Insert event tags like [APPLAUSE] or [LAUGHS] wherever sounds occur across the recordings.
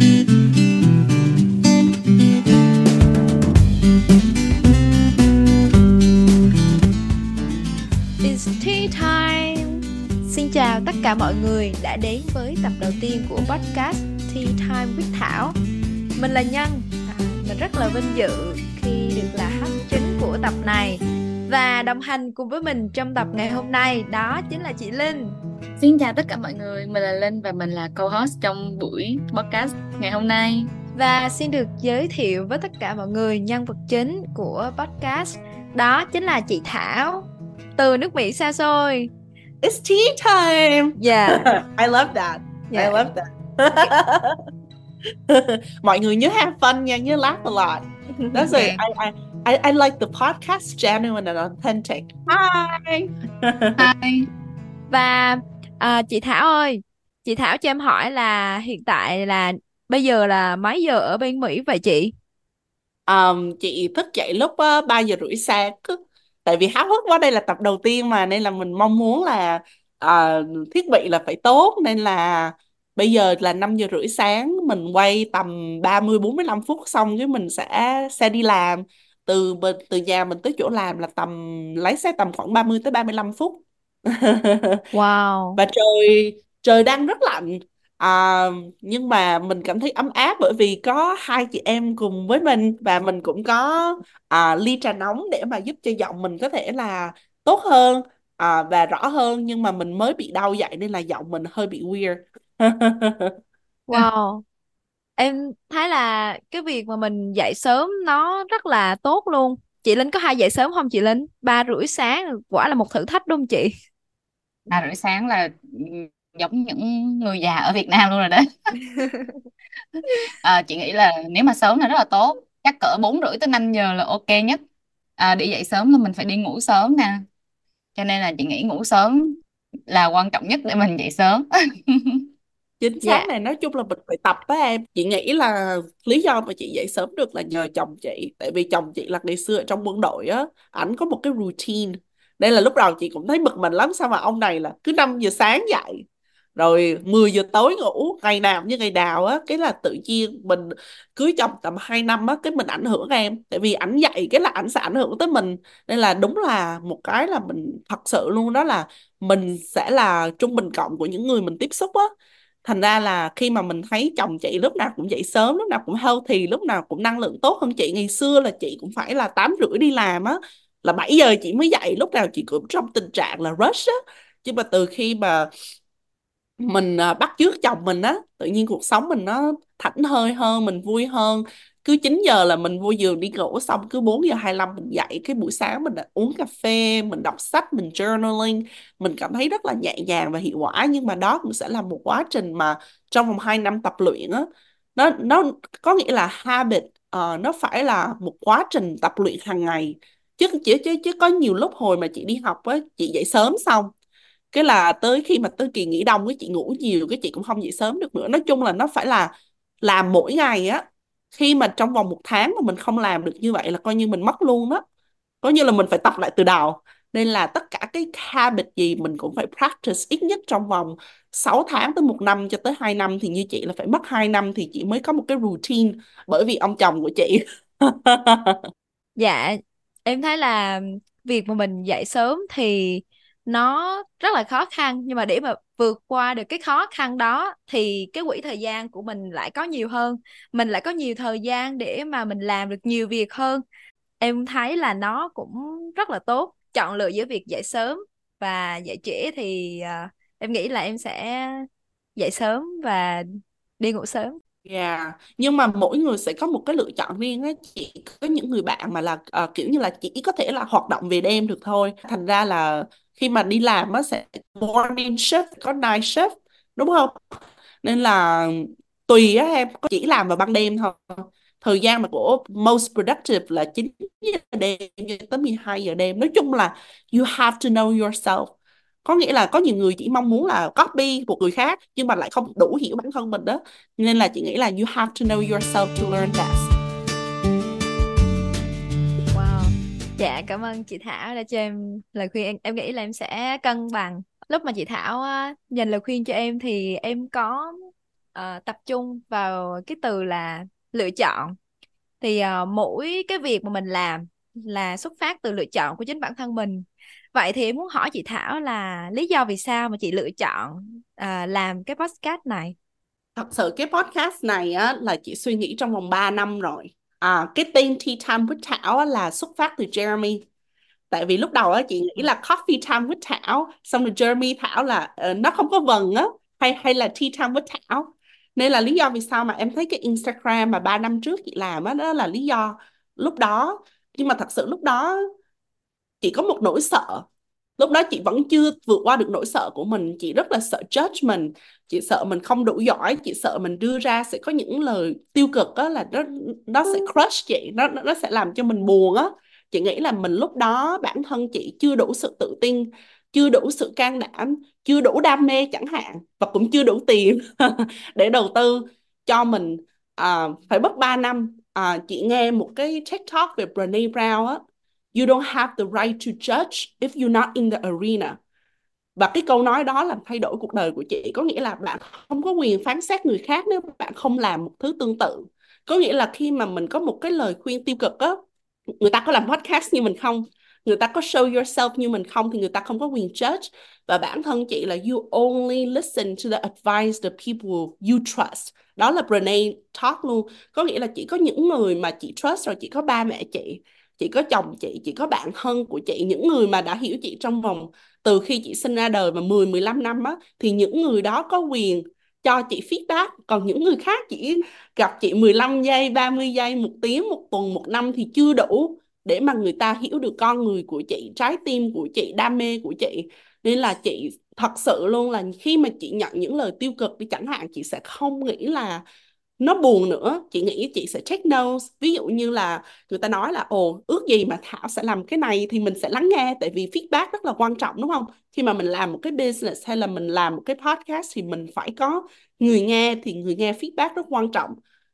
It's tea time. Xin chào tất cả mọi người đã đến với tập đầu tiên của podcast Tea Time with Thảo. Mình là Nhân. À, mình rất là vinh dự khi được là host chính của tập này. Và đồng hành cùng với mình trong tập ngày hôm nay đó chính là chị Linh. Xin chào tất cả mọi người, mình là Linh và mình là co-host trong buổi podcast ngày hôm nay. Và xin được giới thiệu với tất cả mọi người nhân vật chính của podcast đó chính là chị Thảo từ nước Mỹ xa xôi. It's tea time. Yeah. [LAUGHS] I love that. Yeah. I love that. [LAUGHS] Mọi người nhớ have fun nha, nhớ laugh a lot. That's Okay. it. I, [LAUGHS] I, I, I like the podcast genuine and authentic. Hi. Hi. Và à, chị Thảo ơi, chị Thảo cho em hỏi là hiện tại là bây giờ là mấy giờ ở bên Mỹ vậy chị? Um, chị thức dậy lúc ờ, uh, 3 giờ rưỡi sáng tại vì háo hức quá đây là tập đầu tiên mà nên là mình mong muốn là ờ, thiết bị là phải tốt nên là bây giờ là 5 giờ rưỡi sáng mình quay tầm 30 45 phút xong cái mình sẽ sẽ đi làm từ bên- từ nhà mình tới chỗ làm là tầm lái xe tầm khoảng 30 tới 35 phút [LAUGHS] Wow. và trời trời đang rất lạnh à, nhưng mà mình cảm thấy ấm áp bởi vì có hai chị em cùng với mình và mình cũng có à, ly trà nóng để mà giúp cho giọng mình có thể là tốt hơn à, và rõ hơn nhưng mà mình mới bị đau dậy nên là giọng mình hơi bị weird [LAUGHS] Wow. Em thấy là cái việc mà mình dậy sớm nó rất là tốt luôn. Chị Linh có hay dậy sớm không chị Linh? Ba rưỡi sáng quả là một thử thách đúng không chị? Ba rưỡi sáng là giống những người già ở Việt Nam luôn rồi đấy. [LAUGHS] À, chị nghĩ là nếu mà sớm là rất là tốt. Chắc cỡ 4 rưỡi tới 5 giờ là ok nhất. À, để dậy sớm là mình phải đi ngủ sớm nè. Cho nên là chị nghĩ ngủ sớm là quan trọng nhất để mình dậy sớm. [LAUGHS] chính Dạ. xác này nói chung là mình phải tập á em chị nghĩ là lý do mà chị dậy sớm được là nhờ chồng chị tại vì chồng chị là ngày xưa ở trong quân đội á ảnh có một cái routine đây là lúc đầu chị cũng thấy bực mình lắm, sao mà ông này là cứ 5 giờ sáng dậy, rồi 10 giờ tối ngủ, ngày nào như ngày nào á, cái là tự nhiên mình cưới chồng tầm 2 năm á, cái mình ảnh hưởng em. Tại vì ảnh dậy cái là ảnh sẽ ảnh hưởng tới mình. Nên là đúng là một cái là mình, thật sự luôn đó là mình sẽ là trung bình cộng của những người mình tiếp xúc á. Thành ra là khi mà mình thấy chồng chị lúc nào cũng dậy sớm, lúc nào cũng healthy, lúc nào cũng năng lượng tốt hơn chị. Ngày xưa là chị cũng phải là tám rưỡi đi làm á là 7 giờ chị mới dậy lúc nào chị cũng trong tình trạng là rush á. Nhưng mà từ khi mà mình à, bắt chước chồng mình á tự nhiên cuộc sống mình nó thảnh thơi hơn mình vui hơn. Cứ 9 giờ là mình vô giường đi ngủ xong cứ 4 giờ 25 mình dậy. Cái buổi sáng mình đã uống cà phê mình đọc sách mình journaling mình cảm thấy rất là nhẹ nhàng và hiệu quả. Nhưng mà đó cũng sẽ là một quá trình mà trong vòng 2 năm tập luyện á nó nó có nghĩa là habit uh, nó phải là một quá trình tập luyện hàng ngày chứ chứ chứ chứ có nhiều lúc hồi mà chị đi học á chị dậy sớm xong cái là tới khi mà tới kỳ nghỉ đông cái chị ngủ nhiều cái chị cũng không dậy sớm được nữa. Nói chung là nó phải là làm mỗi ngày á. Khi mà trong vòng một tháng mà mình không làm được như vậy là coi như mình mất luôn đó. Coi như là mình phải tập lại từ đầu. Nên là tất cả cái habit gì mình cũng phải practice ít nhất trong vòng 6 tháng tới một năm cho tới 2 năm thì như chị là phải mất 2 năm thì chị mới có một cái routine. Bởi vì ông chồng của chị. [LAUGHS] Dạ, em thấy là việc mà mình dậy sớm thì nó rất là khó khăn nhưng mà để mà vượt qua được cái khó khăn đó thì cái quỹ thời gian của mình lại có nhiều hơn. Mình lại có nhiều thời gian để mà mình làm được nhiều việc hơn. Em thấy là nó cũng rất là tốt. Chọn lựa giữa việc dậy sớm và dậy trễ thì uh, em nghĩ là em sẽ dậy sớm và đi ngủ sớm. Yeah. Nhưng mà mỗi người sẽ có một cái lựa chọn riêng á. Chị có những người bạn mà là ờ, kiểu như là chỉ có thể là hoạt động về đêm được thôi. Thành ra là khi mà đi làm á sẽ morning shift có night shift đúng không? Nên là tùy á em có chỉ làm vào ban đêm thôi. Thời gian mà của most productive là 9 giờ đêm cho tới 12 giờ đêm. Nói chung là you have to know yourself có nghĩa là có nhiều người chỉ mong muốn là copy một người khác nhưng mà lại không đủ hiểu bản thân mình đó. Nên là chị nghĩ là you have to know yourself to learn best Wow. Dạ cảm ơn chị Thảo đã cho em lời khuyên. Em, em nghĩ là em sẽ cân bằng. Lúc mà chị Thảo dành lời khuyên cho em thì em có uh, tập trung vào cái từ là lựa chọn. Thì uh, mỗi cái việc mà mình làm là xuất phát từ lựa chọn của chính bản thân mình vậy thì em muốn hỏi chị Thảo là lý do vì sao mà chị lựa chọn à, làm cái podcast này Thật sự cái podcast này á là chị suy nghĩ trong vòng 3 năm rồi. À, cái tên Tea Time with Thảo á, là xuất phát từ Jeremy. Tại vì lúc đầu á chị nghĩ là Coffee Time with Thảo, xong rồi Jeremy Thảo là ờ, nó không có vần á, hay hay là Tea Time with Thảo. Nên là lý do vì sao mà em thấy cái Instagram mà 3 năm trước chị làm á, đó là lý do lúc đó. Nhưng mà thật sự lúc đó chị có một nỗi sợ. Lúc đó chị vẫn chưa vượt qua được nỗi sợ của mình. Chị rất là sợ judgment. Chị sợ mình không đủ giỏi. Chị sợ mình đưa ra sẽ có những lời tiêu cực á là nó nó sẽ crush chị. Nó nó sẽ làm cho mình buồn á. Chị nghĩ là mình lúc đó bản thân chị chưa đủ sự tự tin chưa đủ sự can đảm chưa đủ đam mê chẳng hạn và cũng chưa đủ tiền [LAUGHS] để đầu tư cho mình. À, phải mất 3 năm. À, chị nghe một cái Talk về Brené Brown á You don't have the right to judge if you're not in the arena. Và cái câu nói đó làm thay đổi cuộc đời của chị. Có nghĩa là bạn không có quyền phán xét người khác nếu bạn không làm một thứ tương tự. Có nghĩa là khi mà mình có một cái lời khuyên tiêu cực á, người ta có làm podcast như mình không? Người ta có show yourself như mình không thì người ta không có quyền judge. Và bản thân chị là you only listen to the advice the people you trust. Đó là Brene talk luôn. Có nghĩa là chỉ có những người mà chị trust rồi, chỉ có ba mẹ chị chỉ có chồng chị, chỉ có bạn thân của chị, những người mà đã hiểu chị trong vòng từ khi chị sinh ra đời mà 10 15 năm á thì những người đó có quyền cho chị feedback, còn những người khác chỉ gặp chị 15 giây, 30 giây, một tiếng, một tuần, một năm thì chưa đủ để mà người ta hiểu được con người của chị, trái tim của chị, đam mê của chị. Nên là chị thật sự luôn là khi mà chị nhận những lời tiêu cực đi chẳng hạn chị sẽ không nghĩ là nó buồn nữa. Chị nghĩ chị sẽ check notes. Ví dụ như là người ta nói là, ồ, ước gì mà Thảo sẽ làm cái này thì mình sẽ lắng nghe. Tại vì feedback rất là quan trọng, đúng không? Khi mà mình làm một cái business hay là mình làm một cái podcast thì mình phải có người nghe thì người nghe feedback rất quan trọng.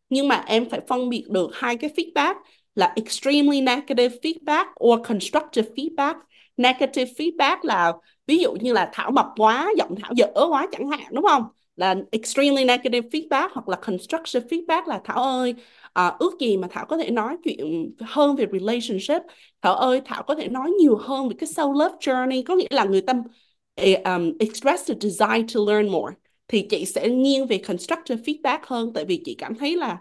Nhưng mà em phải phân biệt được hai cái feedback là extremely negative feedback or constructive feedback. Negative feedback là ví dụ như là Thảo mập quá, giọng Thảo dở quá chẳng hạn, đúng không? Là extremely negative feedback hoặc là constructive feedback là Thảo ơi à, ước gì mà Thảo có thể nói chuyện hơn về relationship. Thảo ơi Thảo có thể nói nhiều hơn về cái self love journey có nghĩa là người ta um, express the desire to learn more. Thì chị sẽ nghiêng về constructive feedback hơn tại vì chị cảm thấy là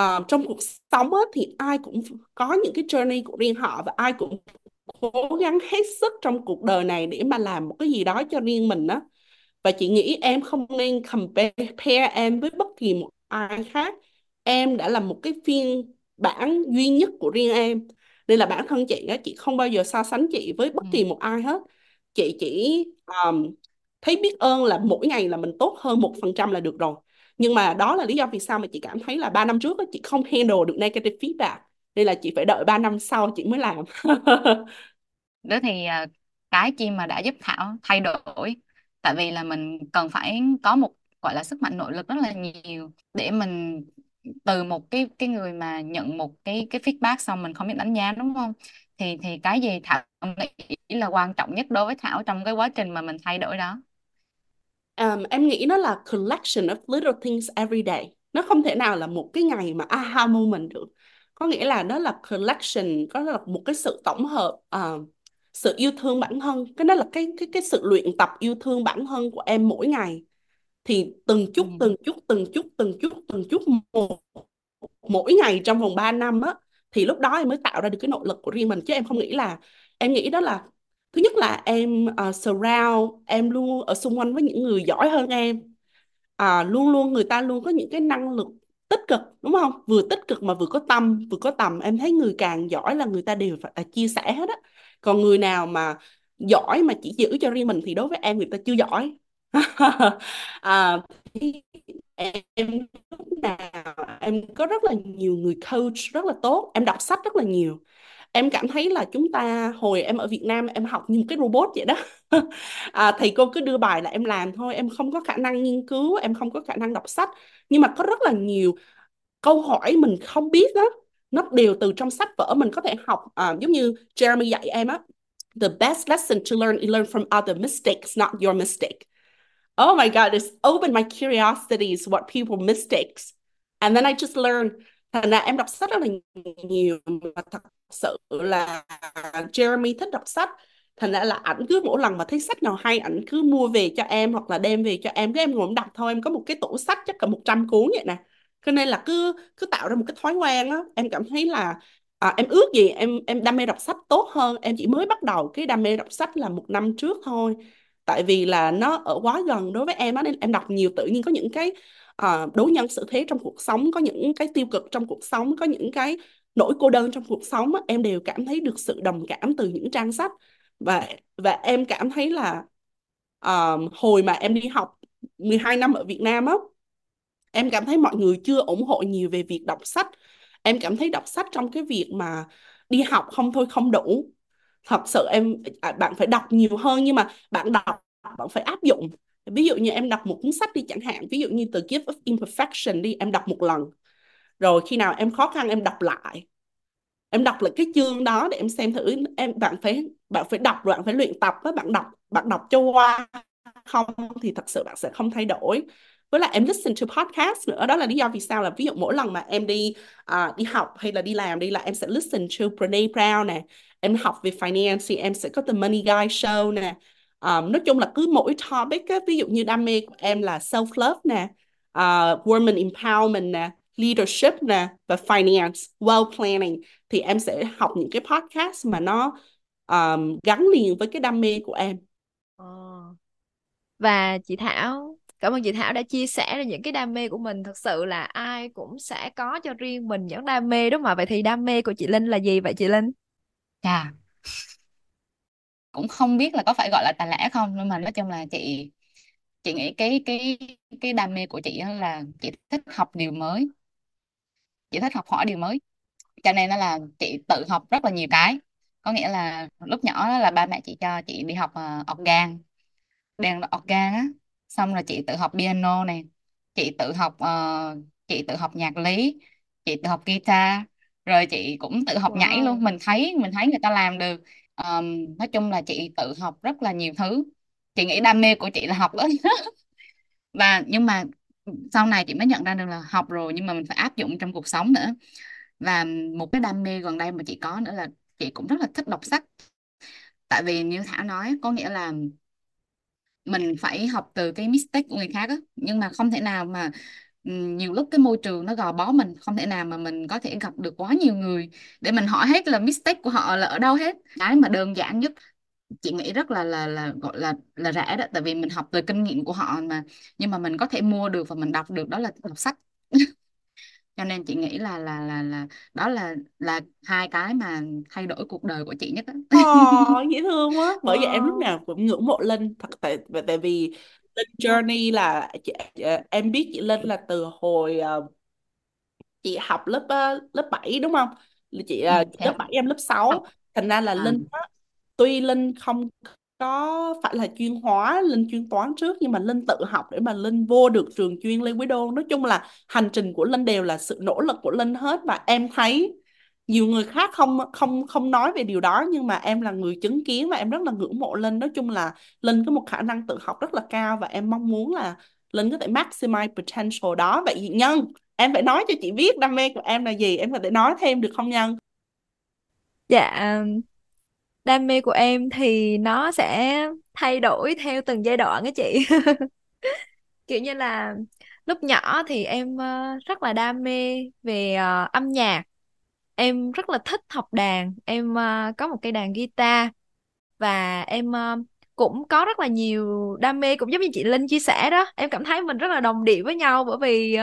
uh, trong cuộc sống á, thì ai cũng có những cái journey của riêng họ và ai cũng cố gắng hết sức trong cuộc đời này để mà làm một cái gì đó cho riêng mình á và chị nghĩ em không nên compare em với bất kỳ một ai khác. Em đã là một cái phiên bản duy nhất của riêng em. Nên là bản thân chị á chị không bao giờ so sánh chị với bất kỳ ừ. một ai hết. Chị chỉ um, thấy biết ơn là mỗi ngày là mình tốt hơn một phần trăm là được rồi. Nhưng mà đó là lý do vì sao mà chị cảm thấy là ba năm trước á, chị không handle được negative feedback. Nên là chị phải đợi 3 năm sau chị mới làm. [LAUGHS] Đó thì à, cái chi mà đã giúp Thảo thay đổi tại vì là mình cần phải có một gọi là sức mạnh nội lực rất là nhiều để mình từ một cái cái người mà nhận một cái cái feedback xong mình không biết đánh giá đúng không? Thì thì cái gì Thảo nghĩ là quan trọng nhất đối với Thảo trong cái quá trình mà mình thay đổi đó. Um, em nghĩ nó là collection of little things every day. Nó không thể nào là một cái ngày mà aha moment được. Có nghĩa là đó là collection có là một cái sự tổng hợp uh, sự yêu thương bản thân cái đó là cái cái cái sự luyện tập yêu thương bản thân của em mỗi ngày. Thì từng chút ừ. từng chút từng chút từng chút từng chút một mỗi ngày trong vòng 3 năm á thì lúc đó em mới tạo ra được cái nội lực của riêng mình. Chứ em không nghĩ là em nghĩ đó là thứ nhất là em uh, surround em luôn ở xung quanh với những người giỏi hơn em. À, luôn luôn người ta luôn có những cái năng lực tích cực đúng không? Vừa tích cực mà vừa có tâm vừa có tầm em thấy người càng giỏi là người ta đều phải à, chia sẻ hết á còn người nào mà giỏi mà chỉ giữ cho riêng mình thì đối với em người ta chưa giỏi. [LAUGHS] À, em lúc nào em có rất là nhiều người coach rất là tốt em đọc sách rất là nhiều. Em cảm thấy là chúng ta hồi em ở Việt Nam em học như một cái robot vậy đó. [LAUGHS] À, thầy cô cứ đưa bài là em làm thôi em không có khả năng nghiên cứu em không có khả năng đọc sách. Nhưng mà có rất là nhiều câu hỏi mình không biết đó nó đều từ trong sách vở mình có thể học uh, giống như Jeremy dạy em á. The best lesson to learn is learn from other mistakes not your mistake. Oh my god it's opened my curiosities what people mistakes. And then I just learned thành ra em đọc sách rất là nhiều mà thật sự là Jeremy thích đọc sách. Thành ra là ảnh cứ mỗi lần mà thấy sách nào hay ảnh cứ mua về cho em hoặc là đem về cho em cái em ngồi em đọc thôi em có một cái tủ sách chắc cả 100 cuốn vậy nè cho nên là cứ cứ tạo ra một cái thói quen á em cảm thấy là à, em ước gì em em đam mê đọc sách tốt hơn. Em chỉ mới bắt đầu cái đam mê đọc sách là một năm trước thôi. Tại vì là nó ở quá gần đối với em á nên em đọc nhiều tự nhiên có những cái à, đối nhân xử thế trong cuộc sống có những cái tiêu cực trong cuộc sống có những cái nỗi cô đơn trong cuộc sống á, em đều cảm thấy được sự đồng cảm từ những trang sách. Và và em cảm thấy là uh, hồi mà em đi học 12 năm ở Việt Nam á em cảm thấy mọi người chưa ủng hộ nhiều về việc đọc sách. Em cảm thấy đọc sách trong cái việc mà đi học không thôi không đủ. Thật sự em à, bạn phải đọc nhiều hơn nhưng mà bạn đọc, bạn phải áp dụng. Ví dụ như em đọc một cuốn sách đi chẳng hạn, ví dụ như từ Gift of Imperfection đi, em đọc một lần. Rồi khi nào em khó khăn em đọc lại. Em đọc lại cái chương đó để em xem thử, em, bạn phải bạn phải đọc bạn phải luyện tập với bạn đọc bạn đọc cho qua. Không thì thật sự bạn sẽ không thay đổi với lại em listen to podcast nữa. Đó là lý do vì sao là ví dụ mỗi lần mà em đi uh, đi học hay là đi làm đi là em sẽ listen to Brene Brown nè. Em học về finance thì em sẽ có The Money Guy Show nè. Um, nói chung là cứ mỗi topic á, ví dụ như đam mê của em là self love nè à, uh, women empowerment nè leadership nè và finance well planning thì em sẽ học những cái podcast mà nó um, gắn liền với cái đam mê của em. Ờ. Và chị Thảo cảm ơn chị Thảo đã chia sẻ ra những cái đam mê của mình. Thật sự là ai cũng sẽ có cho riêng mình những đam mê đúng không ạ vậy thì đam mê của chị Linh là gì vậy chị Linh? À cũng không biết là có phải gọi là tài lẻ không nhưng mà nói chung là chị chị nghĩ cái cái cái đam mê của chị là chị thích học điều mới. Chị thích học hỏi điều mới. Cho nên đó là chị tự học rất là nhiều cái. Có nghĩa là lúc nhỏ là ba mẹ chị cho chị đi học uh, organ. Đàn organ á xong là chị tự học piano này chị tự học uh, chị tự học nhạc lý chị tự học guitar. Rồi chị cũng tự học wow. nhảy luôn. Mình thấy mình thấy người ta làm được. Um, nói chung là chị tự học rất là nhiều thứ. Chị nghĩ đam mê của chị là học đó. [LAUGHS] Và nhưng mà sau này chị mới nhận ra được là học rồi nhưng mà mình phải áp dụng trong cuộc sống nữa. Và một cái đam mê gần đây mà chị có nữa là chị cũng rất là thích đọc sách. Tại vì như Thảo nói có nghĩa là mình phải học từ cái mistake của người khác á. Nhưng mà không thể nào mà ừ, nhiều lúc cái môi trường nó gò bó mình, không thể nào mà mình có thể gặp được quá nhiều người. Để mình hỏi hết là mistake của họ là ở đâu hết? Cái mà đơn giản nhất, chị nghĩ rất là là là, gọi là là rẻ đó. Tại vì mình học từ kinh nghiệm của họ mà. Nhưng mà mình có thể mua được và mình đọc được, đó là đọc sách. [LAUGHS] cho nên chị nghĩ là là là là đó là là hai cái mà thay đổi cuộc đời của chị nhất á Ồ, [LAUGHS] dễ thương quá. Bởi vậy em lúc nào cũng ngưỡng mộ Linh. Thật tại tại vì Linh Journey là chị, ờ, em biết chị Linh là từ hồi ờ, chị học lớp ờ, lớp 7 đúng không? Chị ừ, ờ, thế lớp 7 em lớp 6. Thành ra là Linh á, tuy Linh không có phải là chuyên hóa Linh chuyên toán trước, nhưng mà Linh tự học để mà Linh vô được trường chuyên Lê Quý Đôn. Nói chung là hành trình của Linh đều là sự nỗ lực của Linh hết và em thấy nhiều người khác không không không nói về điều đó, nhưng mà em là người chứng kiến và em rất là ngưỡng mộ Linh. Nói chung là Linh có một khả năng tự học rất là cao và em mong muốn là Linh có thể maximize potential đó. Vậy Nhân, em phải nói cho chị biết đam mê của em là gì? Em có thể nói thêm được không Nhân? Dạ đam mê của em thì nó sẽ thay đổi theo từng giai đoạn á chị. [LAUGHS] Kiểu như là lúc nhỏ thì em ờ, rất là đam mê về uh, âm nhạc. Em rất là thích học đàn. Em uh, có một cây đàn guitar và em cũng có rất là nhiều đam mê cũng giống như chị Linh chia sẻ đó. Em cảm thấy mình rất là đồng điệu với nhau bởi vì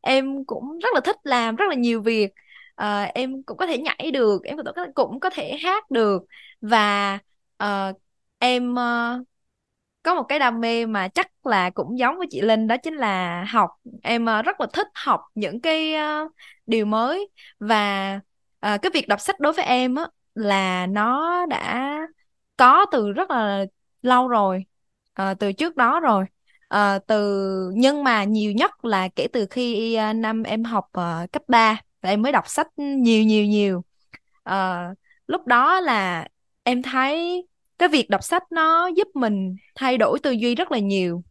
em cũng rất là thích làm rất là nhiều việc uh, em cũng có thể nhảy được em cũng có, cũng có thể hát được. Và uh, em uh, có một cái đam mê mà chắc là cũng giống với chị Linh đó chính là học. Em uh, rất là thích học những cái uh, điều mới. Và uh, cái việc đọc sách đối với em á là nó đã có từ rất là lâu rồi uh, từ trước đó rồi. Uh, từ nhưng mà nhiều nhất là kể từ khi uh, năm em học uh, cấp 3 và em mới đọc sách nhiều nhiều nhiều. À, lúc đó là em thấy cái việc đọc sách nó giúp mình thay đổi tư duy rất là nhiều.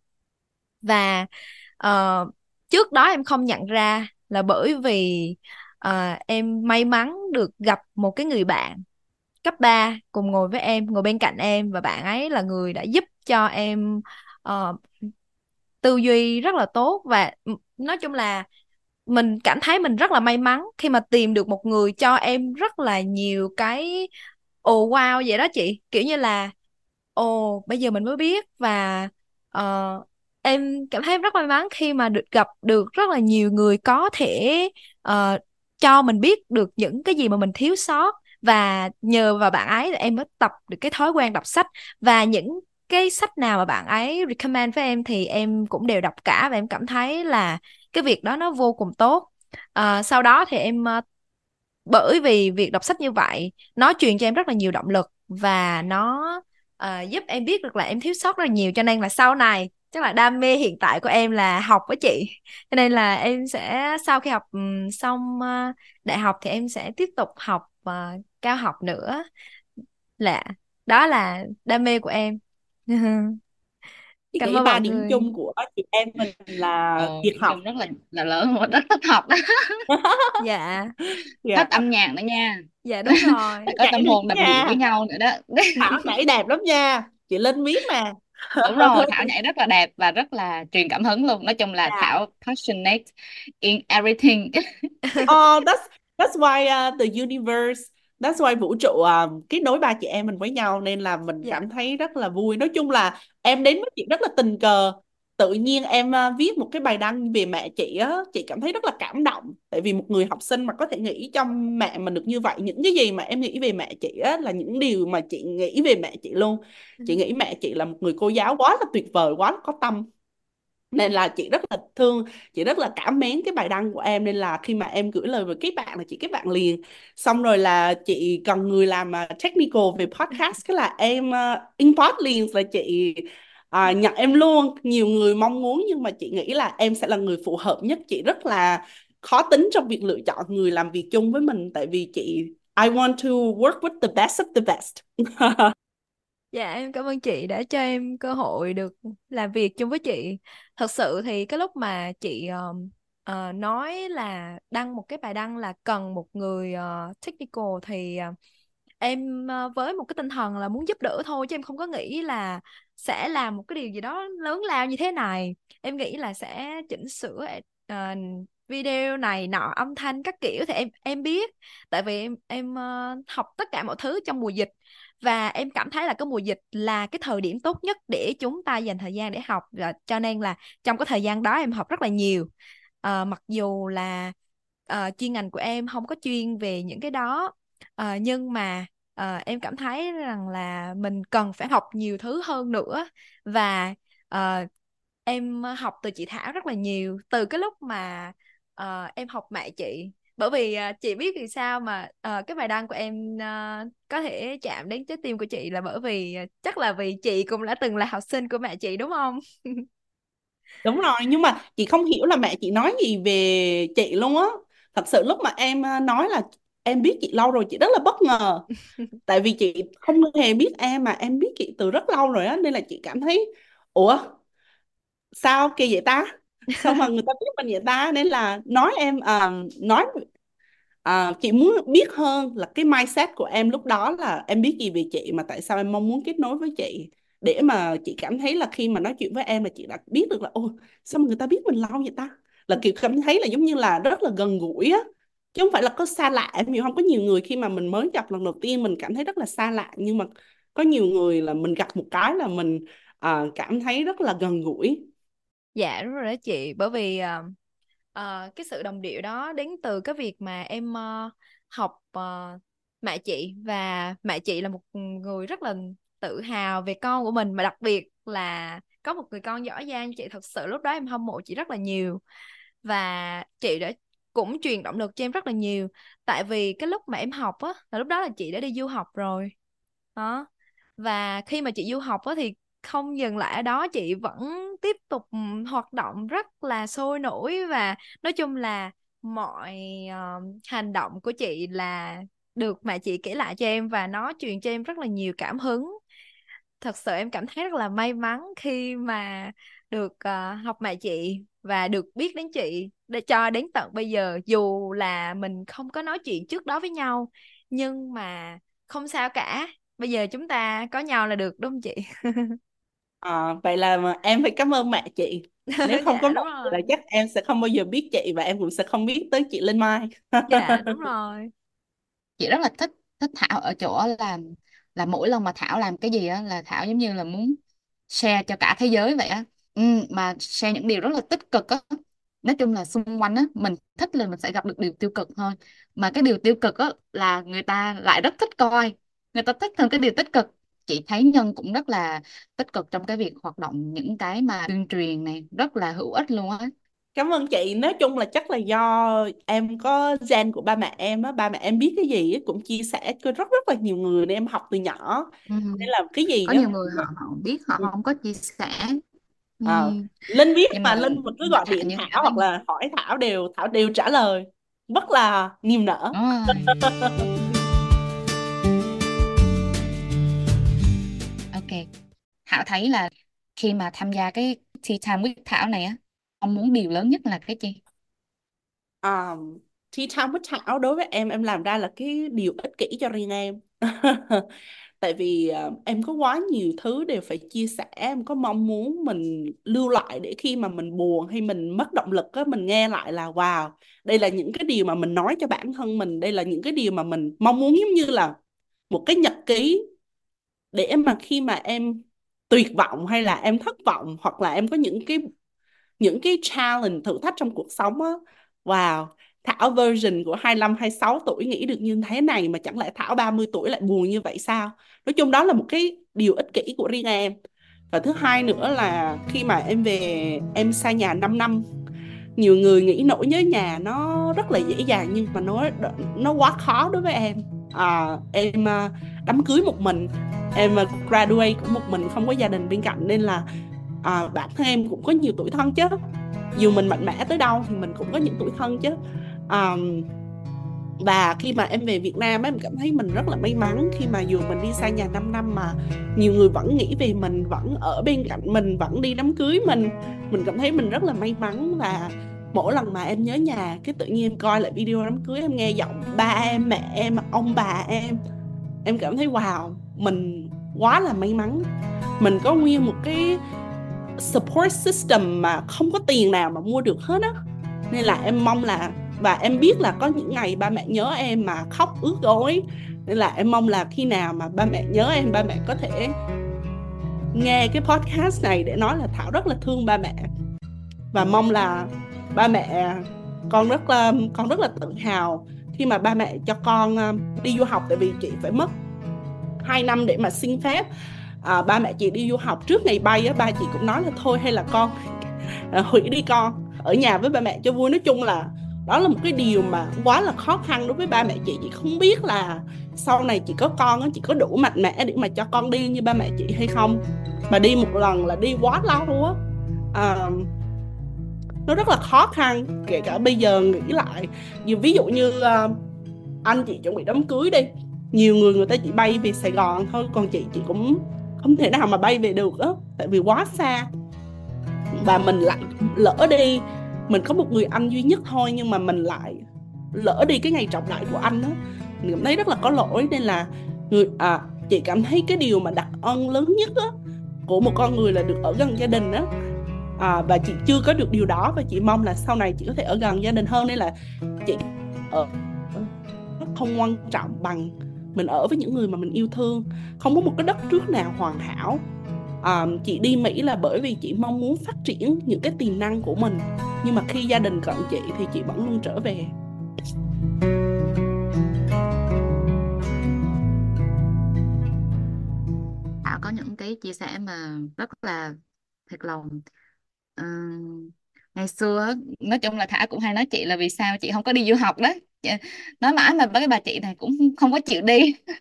Và uh, trước đó em không nhận ra là bởi vì uh, em may mắn được gặp một cái người bạn cấp 3 cùng ngồi với em ngồi bên cạnh em và bạn ấy là người đã giúp cho em uh, tư duy rất là tốt. Và nói chung là mình cảm thấy mình rất là may mắn khi mà tìm được một người cho em rất là nhiều cái ồ wow vậy đó chị. Kiểu như là ồ bây giờ mình mới biết và uh, em cảm thấy rất may mắn khi mà được gặp được rất là nhiều người có thể uh, cho mình biết được những cái gì mà mình thiếu sót. Và nhờ vào bạn ấy em mới tập được cái thói quen đọc sách. Và những cái sách nào mà bạn ấy recommend với em thì em cũng đều đọc cả. Và em cảm thấy là cái việc đó nó vô cùng tốt. À, sau đó thì em ờ, bởi vì việc đọc sách như vậy nó truyền cho em rất là nhiều động lực và nó uh, giúp em biết được là em thiếu sót rất là nhiều. Cho nên là sau này chắc là đam mê hiện tại của em là học với chị. Cho nên là em sẽ sau khi học um, xong uh, đại học thì em sẽ tiếp tục học uh, cao học nữa. Là đó là đam mê của em. [LAUGHS] chị cảm nghĩ ơn ba mọi điểm người. chung của chị em mình là Ồ, việc điểm học. rất là là lớn và rất thích học đó. [LAUGHS] Dạ. Dạ. Thích âm nhạc nữa nha. Dạ đúng [LAUGHS] rồi. Có tâm hồn đập nhịp với nha nhau nữa đó. Thảo nhảy đẹp lắm nha. Chị Linh biết nè đúng rồi Thảo [LAUGHS] nhảy rất là đẹp và rất là truyền cảm hứng luôn. Nói chung là dạ. Thảo passionate in everything. Oh that's that's why uh, the universe that's why vũ trụ uh, kết nối ba chị em mình với nhau nên là mình dạ. cảm thấy rất là vui. Nói chung là em đến với chị rất là tình cờ. Tự nhiên em uh, viết một cái bài đăng về mẹ chị á chị cảm thấy rất là cảm động. Tại vì một người học sinh mà có thể nghĩ cho mẹ mình được như vậy những cái gì mà em nghĩ về mẹ chị á là những điều mà chị nghĩ về mẹ chị luôn. Chị ừ. nghĩ mẹ chị là một người cô giáo quá là tuyệt vời quá là có tâm nên là chị rất là thương chị rất là cảm mến cái bài đăng của em. Nên là khi mà em gửi lời với kết bạn là chị kết bạn liền. Xong rồi là chị cần người làm à, technical về podcast cái là em uh, import liền là chị uh, nhận em luôn. Nhiều người mong muốn nhưng mà chị nghĩ là em sẽ là người phù hợp nhất. Chị rất là khó tính trong việc lựa chọn người làm việc chung với mình. Tại vì chị I want to work with the best of the best. [LAUGHS] Dạ em cảm ơn chị đã cho em cơ hội được làm việc chung với chị. Thật sự thì cái lúc mà chị um, uh, nói là đăng một cái bài đăng là cần một người uh, technical thì uh, em uh, với một cái tinh thần là muốn giúp đỡ thôi chứ em không có nghĩ là sẽ làm một cái điều gì đó lớn lao như thế này. Em nghĩ là sẽ chỉnh sửa uh, video này nọ âm thanh các kiểu thì em em biết tại vì em em uh, học tất cả mọi thứ trong mùa dịch và em cảm thấy là cái mùa dịch là cái thời điểm tốt nhất để chúng ta dành thời gian để học. Và cho nên là trong cái thời gian đó em học rất là nhiều. À, mặc dù là à, chuyên ngành của em không có chuyên về những cái đó à, nhưng mà à, em cảm thấy rằng là mình cần phải học nhiều thứ hơn nữa. Và à, em học từ chị Thảo rất là nhiều. Từ cái lúc mà ờ, em học mẹ chị bởi vì uh, chị biết vì sao mà uh, cái bài đăng của em uh, có thể chạm đến trái tim của chị là bởi vì uh, chắc là vì chị cũng đã từng là học sinh của mẹ chị đúng không? Đúng rồi, nhưng mà chị không hiểu là mẹ chị nói gì về chị luôn á. Thật sự lúc mà em à, nói là em biết chị lâu rồi, chị rất là bất ngờ. Tại vì chị không hề biết em mà em biết chị từ rất lâu rồi á, nên là chị cảm thấy Ủa, sao kỳ vậy ta? Sao mà người ta biết mình vậy ta? Nên là nói em ờ, nói À, chị muốn biết hơn là cái mindset của em lúc đó là em biết gì về chị mà tại sao em mong muốn kết nối với chị? Để mà chị cảm thấy là khi mà nói chuyện với em là chị đã biết được là ôi sao mà người ta biết mình lâu vậy ta? Là kiểu cảm thấy là giống như là rất là gần gũi á chứ không phải là có xa lạ em. Hiểu không có nhiều người khi mà mình mới gặp lần đầu tiên mình cảm thấy rất là xa lạ nhưng mà có nhiều người là mình gặp một cái là mình à, cảm thấy rất là gần gũi. Dạ đúng rồi đó chị. Bởi vì uh, uh, cái sự đồng điệu đó đến từ cái việc mà em uh, học uh, mẹ chị. Và mẹ chị là một người rất là tự hào về con của mình. Mà đặc biệt là có một người con giỏi giang chị. Thật sự lúc đó em hâm mộ chị rất là nhiều. Và chị đã cũng truyền động lực cho em rất là nhiều. Tại vì cái lúc mà em học á là lúc đó là chị đã đi du học rồi. Đó. Và khi mà chị du học á thì không dừng lại ở đó chị vẫn tiếp tục ừ, hoạt động rất là sôi nổi và nói chung là mọi uh, hành động của chị là được mà chị kể lại cho em và nó truyền cho em rất là nhiều cảm hứng. Thật sự em cảm thấy rất là may mắn khi mà được uh, học mẹ chị và được biết đến chị để cho đến tận bây giờ dù là mình không có nói chuyện trước đó với nhau nhưng mà không sao cả. Bây giờ chúng ta có nhau là được đúng không chị? [LAUGHS] À, vậy là mà em phải cảm ơn mẹ chị. [LAUGHS] Nếu không dạ có đúng mẹ chị rồi. là chắc em sẽ không bao giờ biết chị và em cũng sẽ không biết tới chị Linh Mai. dạ đúng [LAUGHS] rồi. Chị rất là thích thích Thảo ở chỗ là là mỗi lần mà Thảo làm cái gì á là Thảo giống như là muốn share cho cả thế giới vậy á. Ừ, mà share những điều rất là tích cực á. Nói chung là xung quanh á mình thích là mình sẽ gặp được điều tiêu cực thôi. Mà cái điều tiêu cực á là người ta lại rất thích coi. Người ta thích hơn cái điều tích cực chị thấy Nhân cũng rất là tích cực trong cái việc hoạt động những cái mà tuyên truyền này rất là hữu ích luôn á Cảm ơn chị. Nói chung là chắc là do em có gen của ba mẹ em á, ba mẹ em biết cái gì cũng chia sẻ cho rất rất là nhiều người nên em học từ nhỏ. ừ. Nên là cái gì có á nhiều người họ họ biết họ Ừ. không có chia sẻ ừ. Ờ, Linh biết nhưng mà mà Linh mà cứ gọi điện Thảo hoặc là hỏi Thảo đều Thảo đều trả lời rất là niềm nở. Thảo thấy là khi mà tham gia cái Tea Time with Thảo này á ông muốn điều lớn nhất là cái gì um, à, tea time with Thảo đối với em em làm ra là cái điều ích kỷ cho riêng em. [LAUGHS] Tại vì uh, em có quá nhiều thứ đều phải chia sẻ em có mong muốn mình lưu lại để khi mà mình buồn hay mình mất động lực á mình nghe lại là wow đây là những cái điều mà mình nói cho bản thân mình đây là những cái điều mà mình mong muốn. Giống như là một cái nhật ký để mà khi mà em tuyệt vọng hay là em thất vọng, hoặc là em có những cái những cái challenge thử thách trong cuộc sống á. Wow, Thảo version của 25 26 tuổi nghĩ được như thế này mà chẳng lẽ Thảo 30 tuổi lại buồn như vậy sao? Nói chung đó là một cái điều ích kỷ của riêng em. Và thứ hai nữa là khi mà em về, em xa nhà 5 năm, nhiều người nghĩ nỗi nhớ nhà nó rất là dễ dàng nhưng mà nó nó quá khó đối với em à, em ờ, đám cưới một mình. Em ờ, graduate cũng một mình không có gia đình bên cạnh nên là à, bản thân em cũng có nhiều tuổi thân chứ. Dù mình mạnh mẽ tới đâu thì mình cũng có những tuổi thân chứ. À, và khi mà em về Việt Nam em cảm thấy mình rất là may mắn khi mà dù mình đi xa nhà 5 năm mà nhiều người vẫn nghĩ về mình vẫn ở bên cạnh mình vẫn đi đám cưới mình. Mình cảm thấy mình rất là may mắn và mỗi lần mà em nhớ nhà, cái tự nhiên em coi lại video đám cưới, em nghe giọng ba em, mẹ em, ông bà em em cảm thấy, wow, mình quá là may mắn. Mình có nguyên một cái support system mà không có tiền nào mà mua được hết á. Nên là em mong là, và em biết là có những ngày ba mẹ nhớ em mà khóc ướt gối. Nên là em mong là khi nào mà ba mẹ nhớ em, ba mẹ có thể nghe cái podcast này để nói là Thảo rất là thương ba mẹ. Và mong là ba mẹ con rất là con rất là tự hào khi mà ba mẹ cho con à, đi du học tại vì chị phải mất 2 năm để mà xin phép. À, ba mẹ chị đi du học trước ngày bay á ba chị cũng nói là thôi hay là con à, hủy đi con. Ở nhà với ba mẹ cho vui. Nói chung là đó là một cái điều mà quá là khó khăn đối với ba mẹ chị. Chị không biết là sau này chị có con á chị có đủ mạnh mẽ để mà cho con đi như ba mẹ chị hay không. Mà đi một lần là đi quá lâu á. À, nó rất là khó khăn kể cả bây giờ nghĩ lại. Như ví dụ như uh, anh chị chuẩn bị đám cưới đi nhiều người người ta chỉ bay về Sài Gòn thôi còn chị chị cũng không thể nào mà bay về được á tại vì quá xa. Và mình lại lỡ đi mình có một người anh duy nhất thôi nhưng mà mình lại lỡ đi cái ngày trọng đại của anh đó mình cảm thấy rất là có lỗi nên là người à chị cảm thấy cái điều mà đặc ân lớn nhất á của một con người là được ở gần gia đình á à, và chị chưa có được điều đó và chị mong là sau này chị có thể ở gần gia đình hơn nên là chị ở không quan trọng bằng mình ở với những người mà mình yêu thương. Không có một cái đất trước nào hoàn hảo. À, chị đi Mỹ là bởi vì chị mong muốn phát triển những cái tiềm năng của mình. Nhưng mà khi gia đình cận chị thì chị vẫn luôn trở về. Thảo có những cái chia sẻ mà rất là thật lòng. Ờ, ngày xưa á, nói chung là Thảo cũng hay nói chị là vì sao chị không có đi du học đó. Chị- nói mãi mà cái bà chị này cũng không có chịu đi. [LAUGHS]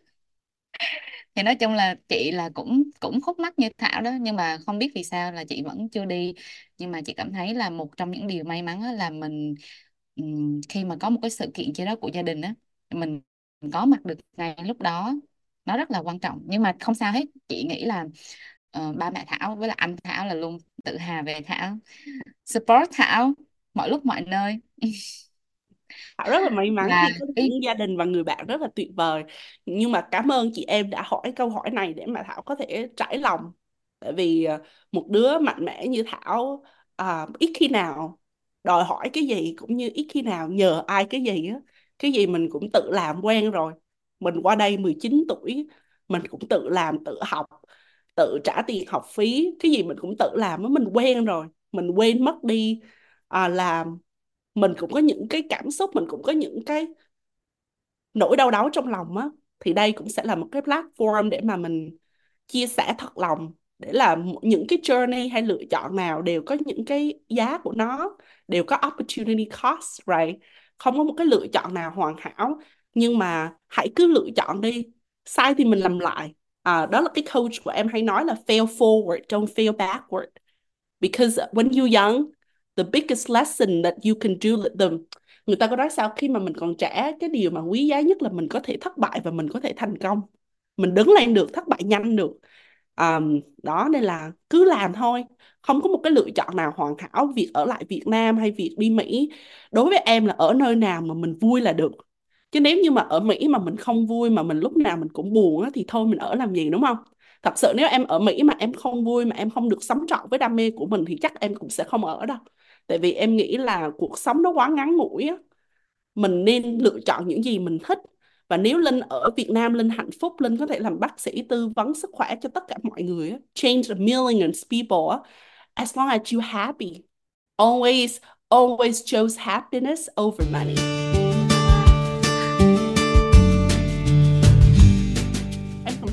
Thì nói chung là chị là cũng cũng khúc mắc như Thảo đó nhưng mà không biết vì sao là chị vẫn chưa đi. Nhưng mà chị cảm thấy là một trong những điều may mắn á là mình ừm, khi mà có một cái sự kiện gì đó của gia đình á mình có mặt được ngay lúc đó nó rất là quan trọng. Nhưng mà không sao hết chị nghĩ là ờ, ba mẹ Thảo với lại anh Thảo là luôn tự hào về Thảo. Support Thảo mọi lúc mọi nơi. Thảo rất là may mắn và khi có những gia đình và người bạn rất là tuyệt vời. Nhưng mà cảm ơn chị em đã hỏi câu hỏi này để mà Thảo có thể trải lòng. Tại vì à, một đứa mạnh mẽ như Thảo à, ít khi nào đòi hỏi cái gì cũng như ít khi nào nhờ ai cái gì á cái gì mình cũng tự làm quen rồi. Mình qua đây 19 tuổi mình cũng tự làm tự học tự trả tiền học phí cái gì mình cũng tự làm á mình quen rồi mình quên mất đi à, làm. Mình cũng có những cái cảm xúc mình cũng có những cái nỗi đau đớn trong lòng á thì đây cũng sẽ là một cái platform để mà mình chia sẻ thật lòng để là những cái journey hay lựa chọn nào đều có những cái giá của nó đều có opportunity cost right? Không có một cái lựa chọn nào hoàn hảo nhưng mà hãy cứ lựa chọn đi. Sai thì mình làm lại uh, đó là cái coach của em hay nói là fail forward don't fail backward. Because when you're young the biggest lesson that you can do the người ta có nói sao? Khi mà mình còn trẻ cái điều mà quý giá nhất là mình có thể thất bại và mình có thể thành công. Mình đứng lên được thất bại nhanh được. Um, đó nên là cứ làm thôi. Không có một cái lựa chọn nào hoàn hảo việc ở lại Việt Nam hay việc đi Mỹ. Đối với em là ở nơi nào mà mình vui là được chứ nếu như mà ở Mỹ mà mình không vui mà mình lúc nào mình cũng buồn á, thì thôi mình ở làm gì đúng không thật sự nếu em ở Mỹ mà em không vui mà em không được sống trọn với đam mê của mình thì chắc em cũng sẽ không ở đâu tại vì em nghĩ là cuộc sống nó quá ngắn ngủi á mình nên lựa chọn những gì mình thích và nếu Linh ở Việt Nam Linh hạnh phúc Linh có thể làm bác sĩ tư vấn sức khỏe cho tất cả mọi người á. change the millions people á. as long as you happy always always chose happiness over money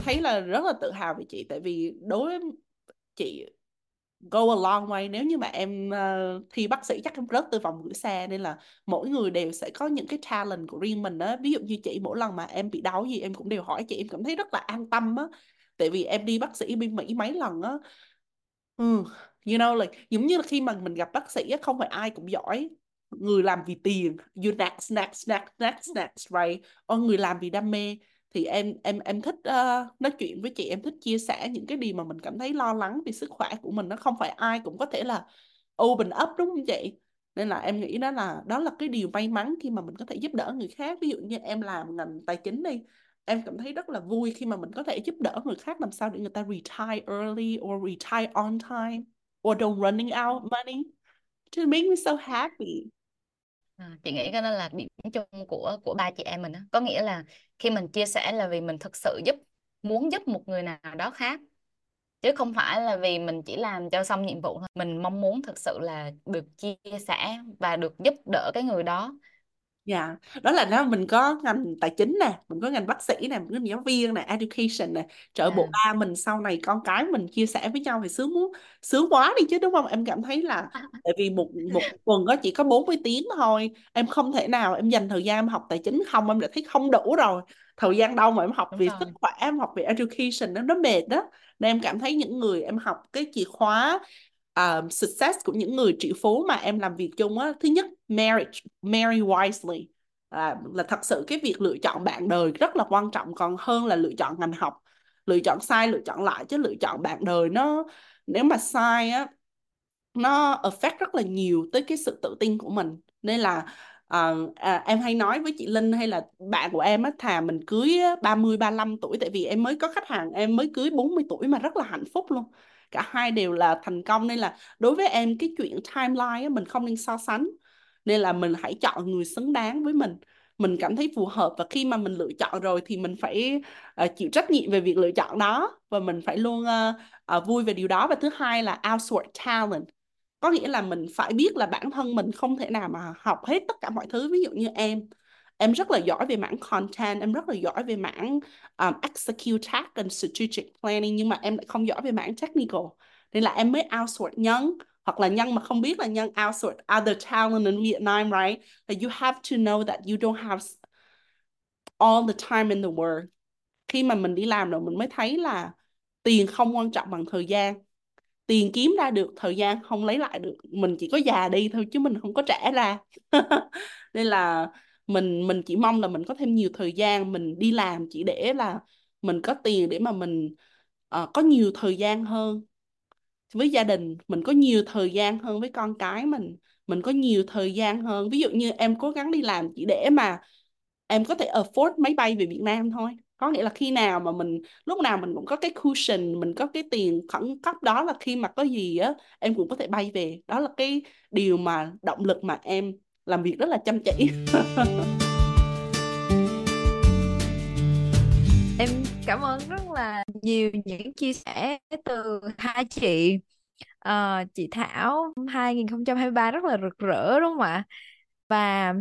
thấy là rất là tự hào về chị. Tại vì đối với chị go a long way. Nếu như mà em uh, thi bác sĩ chắc em rớt từ vòng gửi xe. Nên là mỗi người đều sẽ có những cái talent của riêng mình đó ví dụ như chị mỗi lần mà em bị đau gì em cũng đều hỏi chị. Em cảm thấy rất là an tâm á. Tại vì em đi bác sĩ bên Mỹ mấy lần á. Ừ, you know like giống như là khi mà mình gặp bác sĩ á không phải ai cũng giỏi. Người làm vì tiền. You next next next next next right? Or người làm vì đam mê thì em em em thích uh, nói chuyện với chị em thích chia sẻ những cái điều mà mình cảm thấy lo lắng về sức khỏe của mình. Nó không phải ai cũng có thể là open up đúng không chị? Nên là em nghĩ đó là đó là cái điều may mắn khi mà mình có thể giúp đỡ người khác. Ví dụ như em làm ngành tài chính đi em cảm thấy rất là vui khi mà mình có thể giúp đỡ người khác làm sao để người ta retire early or retire on time or don't running out money. To make me so happy. À, chị nghĩ cái đó là điểm chung của của ba chị em mình đó. Có nghĩa là khi mình chia sẻ là vì mình thực sự giúp muốn giúp một người nào đó khác chứ không phải là vì mình chỉ làm cho xong nhiệm vụ thôi. Mình mong muốn thực sự là được chia sẻ và được giúp đỡ cái người đó Dạ, đó là nó mình có ngành tài chính nè, mình có ngành bác sĩ nè, mình có giáo viên nè, education nè. Trời ơi, bộ à. ba mình sau này con cái mình chia sẻ với nhau thì sướng muốn sướng quá đi chứ đúng không? Em cảm thấy là tại vì một [LAUGHS] một tuần có chỉ có 40 tiếng thôi, em không thể nào em dành thời gian em học tài chính không em đã thấy không đủ rồi. Thời gian đâu mà em học Đúng về rồi. sức khỏe, em học về education nó nó mệt đó. Nên em cảm thấy những người em học cái chìa khóa um, success của những người triệu phú mà em làm việc chung á. Thứ nhất marriage marry wisely. À, là thật sự cái việc lựa chọn bạn đời rất là quan trọng còn hơn là lựa chọn ngành học. Lựa chọn sai lựa chọn lại chứ lựa chọn bạn đời nó nếu mà sai á nó affect rất là nhiều tới cái sự tự tin của mình. Nên là à, à, em hay nói với chị Linh hay là bạn của em á thà mình cưới 30 35 tuổi tại vì em mới có khách hàng em mới cưới 40 tuổi mà rất là hạnh phúc luôn cả hai đều là thành công nên là đối với em cái chuyện timeline á, mình không nên so sánh. Nên là mình hãy chọn người xứng đáng với mình. Mình cảm thấy phù hợp và khi mà mình lựa chọn rồi thì mình phải uh, chịu trách nhiệm về việc lựa chọn đó. Và mình phải luôn uh, uh, vui về điều đó. Và thứ hai là outsource talent. Có nghĩa là mình phải biết là bản thân mình không thể nào mà học hết tất cả mọi thứ. Ví dụ như em em rất là giỏi về mảng content em rất là giỏi về mảng um, execute task and strategic planning nhưng mà em lại không giỏi về mảng technical. Nên là em mới outsource nhân hoặc là nhân mà không biết là nhân outsource other talent in Vietnam right? That you have to know that you don't have all the time in the world. Khi mà mình đi làm rồi mình mới thấy là tiền không quan trọng bằng thời gian. Tiền kiếm ra được thời gian không lấy lại được. Mình chỉ có già đi thôi chứ mình không có trẻ ra. [LAUGHS] Nên là mình mình chỉ mong là mình có thêm nhiều thời gian mình đi làm chỉ để là mình có tiền để mà mình uh, có nhiều thời gian hơn. Với gia đình mình có nhiều thời gian hơn với con cái mình mình có nhiều thời gian hơn. Ví dụ như em cố gắng đi làm chỉ để mà em có thể afford máy bay về Việt Nam thôi. Có nghĩa là khi nào mà mình lúc nào mình cũng có cái cushion mình có cái tiền khẩn cấp đó là khi mà có gì á em cũng có thể bay về. Đó là cái điều mà động lực mà em làm việc rất là chăm chỉ. [LAUGHS] Em cảm ơn rất là nhiều những chia sẻ từ hai chị. Uh, chị Thảo 2023 rất là rực rỡ đúng không ạ? Và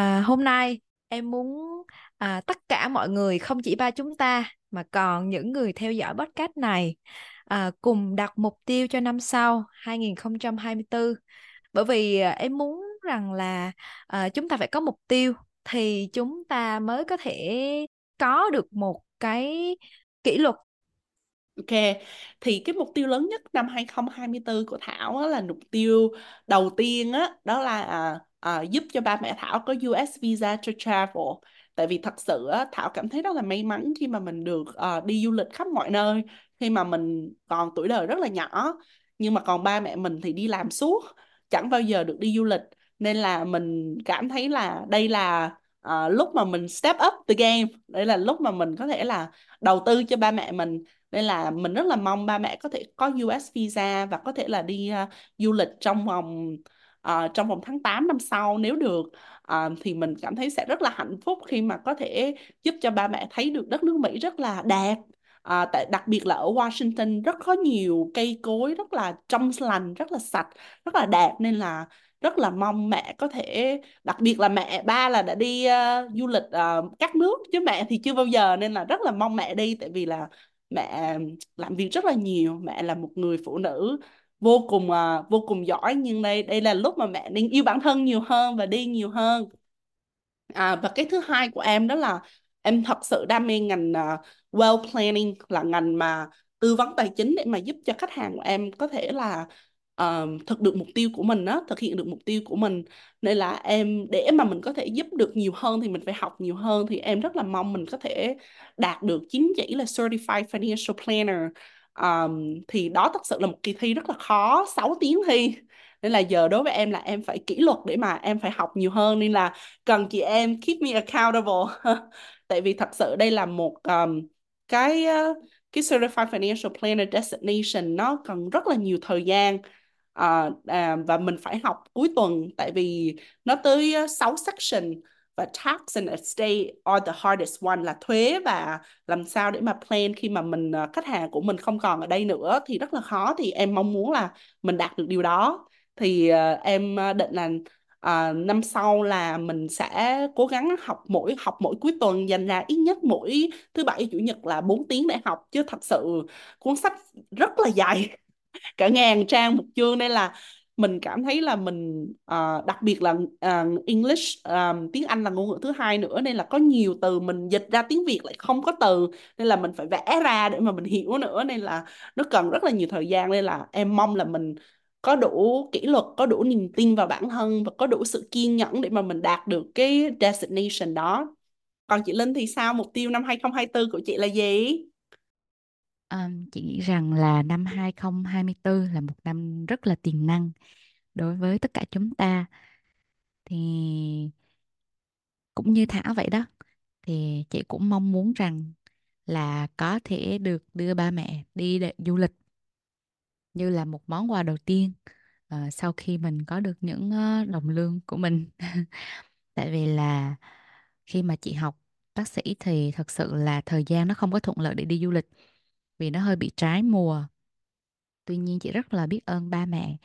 uh, hôm nay em muốn à, tất cả mọi người không chỉ ba chúng ta mà còn những người theo dõi podcast này à, cùng đặt mục tiêu cho năm sau 2024 bởi vì à, em muốn rằng là uh, chúng ta phải có mục tiêu thì chúng ta mới có thể có được một cái kỷ luật Ok, thì cái mục tiêu lớn nhất năm 2024 của Thảo á, là mục tiêu đầu tiên á, đó là à, à, giúp cho ba mẹ Thảo có US visa to travel. Tại vì thật sự á, Thảo cảm thấy rất là may mắn khi mà mình được à, đi du lịch khắp mọi nơi khi mà mình còn tuổi đời rất là nhỏ. Nhưng mà còn ba mẹ mình thì đi làm suốt, chẳng bao giờ được đi du lịch. Nên là mình cảm thấy là đây là uh, lúc mà mình step up the game. Đây là lúc mà mình có thể là đầu tư cho ba mẹ mình. Nên là mình rất là mong ba mẹ có thể có US visa và có thể là đi uh, du lịch trong vòng uh, trong vòng tháng 8 năm sau nếu được. Uh, thì mình cảm thấy sẽ rất là hạnh phúc khi mà có thể giúp cho ba mẹ thấy được đất nước Mỹ rất là đẹp. À, tại đặc biệt là ở Washington rất có nhiều cây cối rất là trong lành rất là sạch rất là đẹp. Nên là rất là mong mẹ có thể đặc biệt là mẹ ba là đã đi uh, du lịch uh, các nước chứ mẹ thì chưa bao giờ nên là rất là mong mẹ đi tại vì là mẹ làm việc rất là nhiều mẹ là một người phụ nữ vô cùng uh, vô cùng giỏi nhưng đây đây là lúc mà mẹ nên yêu bản thân nhiều hơn và đi nhiều hơn. À, và cái thứ hai của em đó là em thật sự đam mê ngành uh, wealth planning là ngành mà tư vấn tài chính để mà giúp cho khách hàng của em có thể là uh, thực được mục tiêu của mình á thực hiện được mục tiêu của mình. Nên là em để mà mình có thể giúp được nhiều hơn thì mình phải học nhiều hơn. Thì em rất là mong mình có thể đạt được chứng chỉ là Certified Financial Planner. Um, thì đó thật sự là một kỳ thi rất là khó 6 tiếng thi. Nên là giờ đối với em là em phải kỷ luật để mà em phải học nhiều hơn. Nên là cần chị em keep me accountable. [LAUGHS] Tại vì thật sự đây là một um, cái uh, cái Certified Financial Planner Designation nó cần rất là nhiều thời gian à, à, và mình phải học cuối tuần tại vì nó tới ờ, 6 section và tax and estate are the hardest one là thuế và làm sao để mà plan khi mà mình ờ, khách hàng của mình không còn ở đây nữa thì rất là khó. Thì em mong muốn là mình đạt được điều đó. Thì uh, em định là uh, năm sau là mình sẽ cố gắng học mỗi học mỗi cuối tuần dành ra ít nhất mỗi thứ bảy chủ nhật là 4 tiếng để học. Chứ thật sự cuốn sách rất là dài cả ngàn trang một chương nên là mình cảm thấy là mình uh, đặc biệt là uh, English um, tiếng Anh là ngôn ngữ thứ hai nữa nên là có nhiều từ mình dịch ra tiếng Việt lại không có từ nên là mình phải vẽ ra để mà mình hiểu nữa nên là nó cần rất là nhiều thời gian nên là em mong là mình có đủ kỷ luật, có đủ niềm tin vào bản thân và có đủ sự kiên nhẫn để mà mình đạt được cái destination đó. Còn chị Linh thì sao? Mục tiêu năm 2024 của chị là gì? Um, chị nghĩ rằng là năm 2024 là một năm rất là tiềm năng đối với tất cả chúng ta. Thì cũng như Thảo vậy đó. Thì chị cũng mong muốn rằng là có thể được đưa ba mẹ đi để du lịch như là một món quà đầu tiên uh, sau khi mình có được những uh, đồng lương của mình. [LAUGHS] Tại vì là khi mà chị học bác sĩ thì thật sự là thời gian nó không có thuận lợi để đi du lịch vì nó hơi bị trái mùa. Tuy nhiên chị rất là biết ơn ba mẹ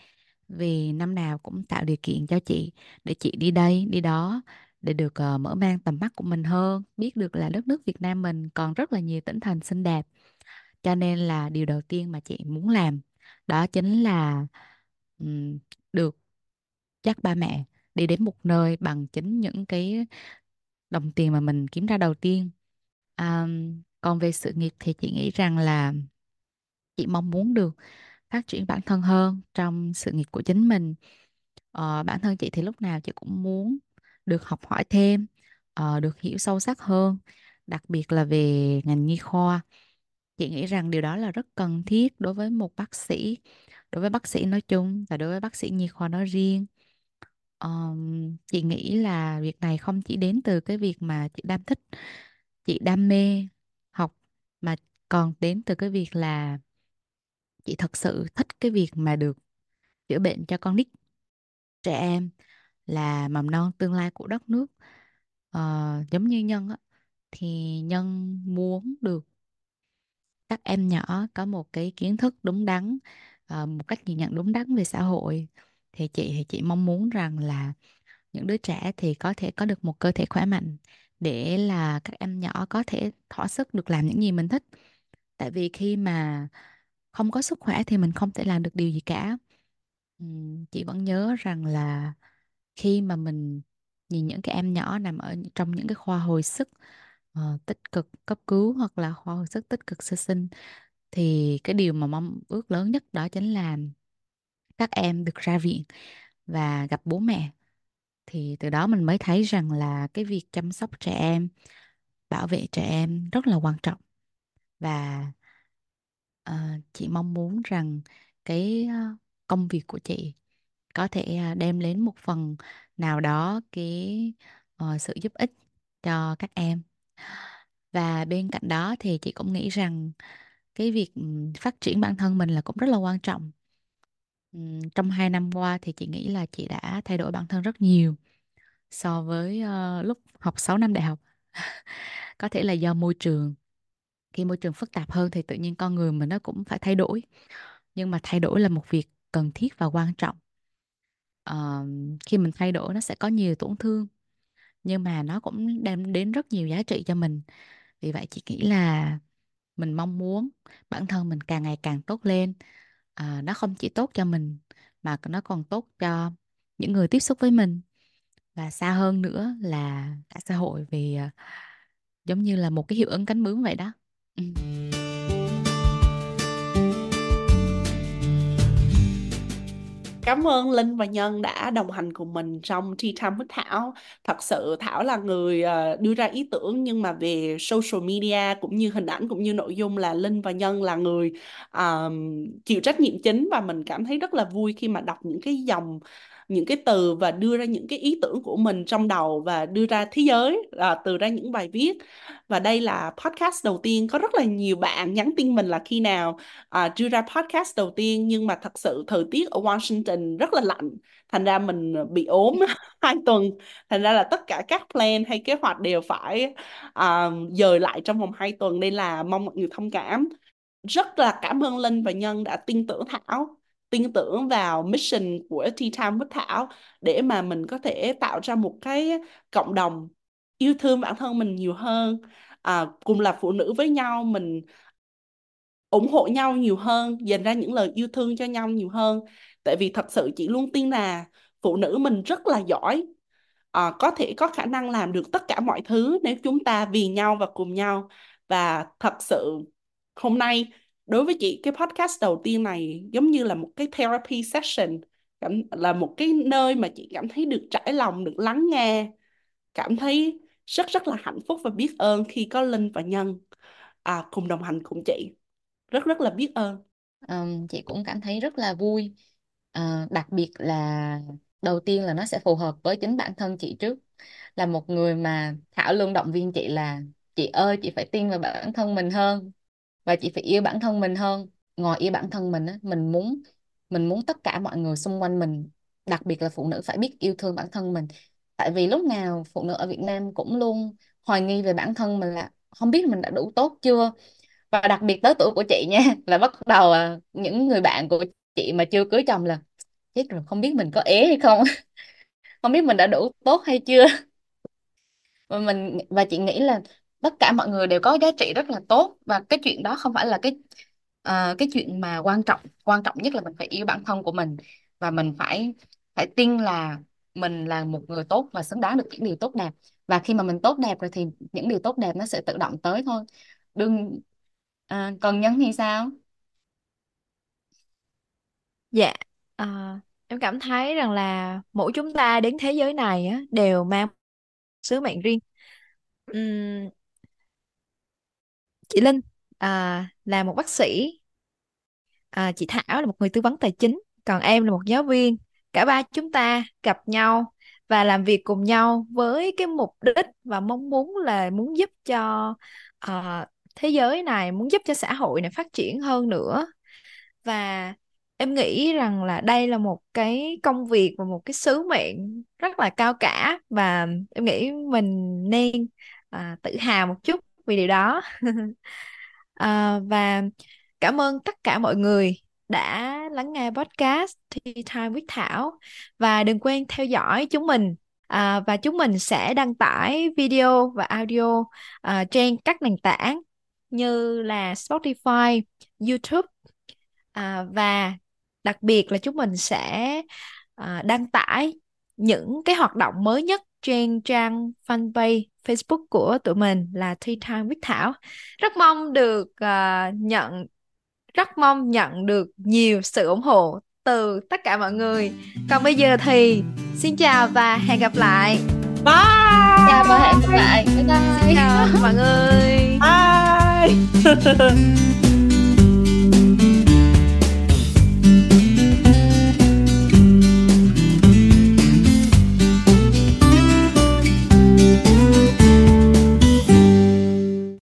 vì năm nào cũng tạo điều kiện cho chị để chị đi đây, đi đó để được uh, mở mang tầm mắt của mình hơn, biết được là đất nước Việt Nam mình còn rất là nhiều tỉnh thành xinh đẹp. Cho nên là điều đầu tiên mà chị muốn làm đó chính là um, được dắt ba mẹ đi đến một nơi bằng chính những cái đồng tiền mà mình kiếm ra đầu tiên. Um, còn về sự nghiệp thì chị nghĩ rằng là chị mong muốn được phát triển bản thân hơn trong sự nghiệp của chính mình. Ờ, bản thân chị thì lúc nào chị cũng muốn được học hỏi thêm, ờ, được hiểu sâu sắc hơn, đặc biệt là về ngành nhi khoa. chị nghĩ rằng điều đó là rất cần thiết đối với một bác sĩ đối với bác sĩ nói chung và đối với bác sĩ nhi khoa nói riêng um, chị nghĩ là việc này không chỉ đến từ cái việc mà chị đam thích chị đam mê mà còn đến từ cái việc là chị thật sự thích cái việc mà được chữa bệnh cho con nít trẻ em là mầm non tương lai của đất nước. À, giống như Nhân á thì Nhân muốn được các em nhỏ có một cái kiến thức đúng đắn à, một cách nhìn nhận đúng đắn về xã hội. Thì chị thì chị mong muốn rằng là những đứa trẻ thì có thể có được một cơ thể khỏe mạnh để là các em nhỏ có thể thỏa sức được làm những gì mình thích. Tại vì khi mà không có sức khỏe thì mình không thể làm được điều gì cả. Chị vẫn nhớ rằng là khi mà mình nhìn những cái em nhỏ nằm ở trong những cái khoa hồi sức uh, tích cực cấp cứu hoặc là khoa hồi sức tích cực sơ sinh thì cái điều mà mong ước lớn nhất đó chính là các em được ra viện và gặp bố mẹ thì từ đó mình mới thấy rằng là cái việc chăm sóc trẻ em bảo vệ trẻ em rất là quan trọng. Và uh, chị mong muốn rằng cái ờ, công việc của chị có thể ờ, đem đến một phần nào đó cái uh, sự giúp ích cho các em. Và bên cạnh đó thì chị cũng nghĩ rằng cái việc phát triển bản thân mình là cũng rất là quan trọng. Ừm, trong hai năm qua thì chị nghĩ là chị đã thay đổi bản thân rất nhiều so với ờ, lúc học 6 năm đại học. [LAUGHS] Có thể là do môi trường. Khi môi trường phức tạp hơn thì tự nhiên con người mình nó cũng phải thay đổi. Nhưng mà thay đổi là một việc cần thiết và quan trọng. Ờ, khi mình thay đổi nó sẽ có nhiều tổn thương nhưng mà nó cũng đem đến rất nhiều giá trị cho mình. Vì vậy chị nghĩ là mình mong muốn bản thân mình càng ngày càng tốt lên à, nó không chỉ tốt cho mình mà nó còn tốt cho những người tiếp xúc với mình và xa hơn nữa là cả xã hội vì à, giống như là một cái hiệu ứng cánh bướm vậy đó ừ. Cảm ơn Linh và Nhân đã đồng hành cùng mình trong Tea Time với Thảo. Thật sự Thảo là người ờ, đưa ra ý tưởng nhưng mà về social media cũng như hình ảnh cũng như nội dung là Linh và Nhân là người um, chịu trách nhiệm chính và mình cảm thấy rất là vui khi mà đọc những cái dòng những cái từ và đưa ra những cái ý tưởng của mình trong đầu và đưa ra thế giới à, từ ra những bài viết. Và đây là podcast đầu tiên có rất là nhiều bạn nhắn tin mình là khi nào à, đưa ra podcast đầu tiên nhưng mà thật sự thời tiết ở Washington rất là lạnh thành ra mình bị ốm [LAUGHS] hai tuần thành ra là tất cả các plan hay kế hoạch đều phải à, dời lại trong vòng hai tuần. Nên là mong mọi người thông cảm. Rất là cảm ơn Linh và Nhân đã tin tưởng Thảo tin tưởng vào mission của Tea Time với Thảo để mà mình có thể tạo ra một cái cộng đồng yêu thương bản thân mình nhiều hơn. À, cùng là phụ nữ với nhau mình ủng hộ nhau nhiều hơn dành ra những lời yêu thương cho nhau nhiều hơn. Tại vì thật sự chị luôn tin là phụ nữ mình rất là giỏi. À, có thể có khả năng làm được tất cả mọi thứ nếu chúng ta vì nhau và cùng nhau. Và thật sự hôm nay đối với chị cái podcast đầu tiên này giống như là một cái therapy session cảm, là một cái nơi mà chị cảm thấy được trải lòng được lắng nghe cảm thấy rất rất là hạnh phúc và biết ơn khi có Linh và Nhân. À, cùng đồng hành cùng chị. Rất rất là biết ơn. Um, chị cũng cảm thấy rất là vui. Uh, đặc biệt là đầu tiên là nó sẽ phù hợp với chính bản thân chị trước. Là một người mà Thảo luôn động viên chị là chị ơi chị phải tin vào bản thân mình hơn và chị phải yêu bản thân mình hơn. Ngoài yêu bản thân mình á, mình muốn mình muốn tất cả mọi người xung quanh mình, đặc biệt là phụ nữ phải biết yêu thương bản thân mình. Tại vì lúc nào phụ nữ ở Việt Nam cũng luôn hoài nghi về bản thân mình là không biết mình đã đủ tốt chưa. Và đặc biệt tới tuổi của chị nha, [LAUGHS] là bắt đầu à, những người bạn của chị mà chưa cưới chồng là chết rồi, không biết mình có ế hay không? [LAUGHS] Không biết mình đã đủ tốt hay chưa? [LAUGHS] Và mình, và chị nghĩ là tất cả mọi người đều có giá trị rất là tốt và cái chuyện đó không phải là cái uh, cái chuyện mà quan trọng. Quan trọng nhất là mình phải yêu bản thân của mình và mình phải phải tin là mình là một người tốt và xứng đáng được những điều tốt đẹp. Và khi mà mình tốt đẹp rồi thì những điều tốt đẹp nó sẽ tự động tới thôi. Đừng ờ, à, còn Nhân thì sao? Dạ, ờ, em cảm thấy rằng là mỗi chúng ta đến thế giới này á, đều mang sứ mệnh riêng chị Linh, à, là một bác sĩ. À, chị Thảo là một người tư vấn tài chính còn em là một giáo viên. Cả ba chúng ta gặp nhau và làm việc cùng nhau với cái mục đích và mong muốn là muốn giúp cho uh, thế giới này muốn giúp cho xã hội này phát triển hơn nữa. Và em nghĩ rằng là đây là một cái công việc và một cái sứ mệnh rất là cao cả và em nghĩ mình nên uh, tự hào một chút vì điều đó. À, [LAUGHS] và cảm ơn tất cả mọi người đã lắng nghe podcast Tea Time with Thảo. Và đừng quên theo dõi chúng mình. À, và chúng mình sẽ đăng tải video và audio à, trên các nền tảng như là Spotify, YouTube. À, và đặc biệt là chúng mình sẽ à, đăng tải những cái hoạt động mới nhất trên trang fanpage Facebook của tụi mình là Tea Time with Thảo. Rất mong được uh, nhận rất mong nhận được nhiều sự ủng hộ từ tất cả mọi người. Còn bây giờ thì xin chào và hẹn gặp lại. Bye. Chào và hẹn gặp lại. Bye bye. Xin chào mọi người. Bye. [LAUGHS]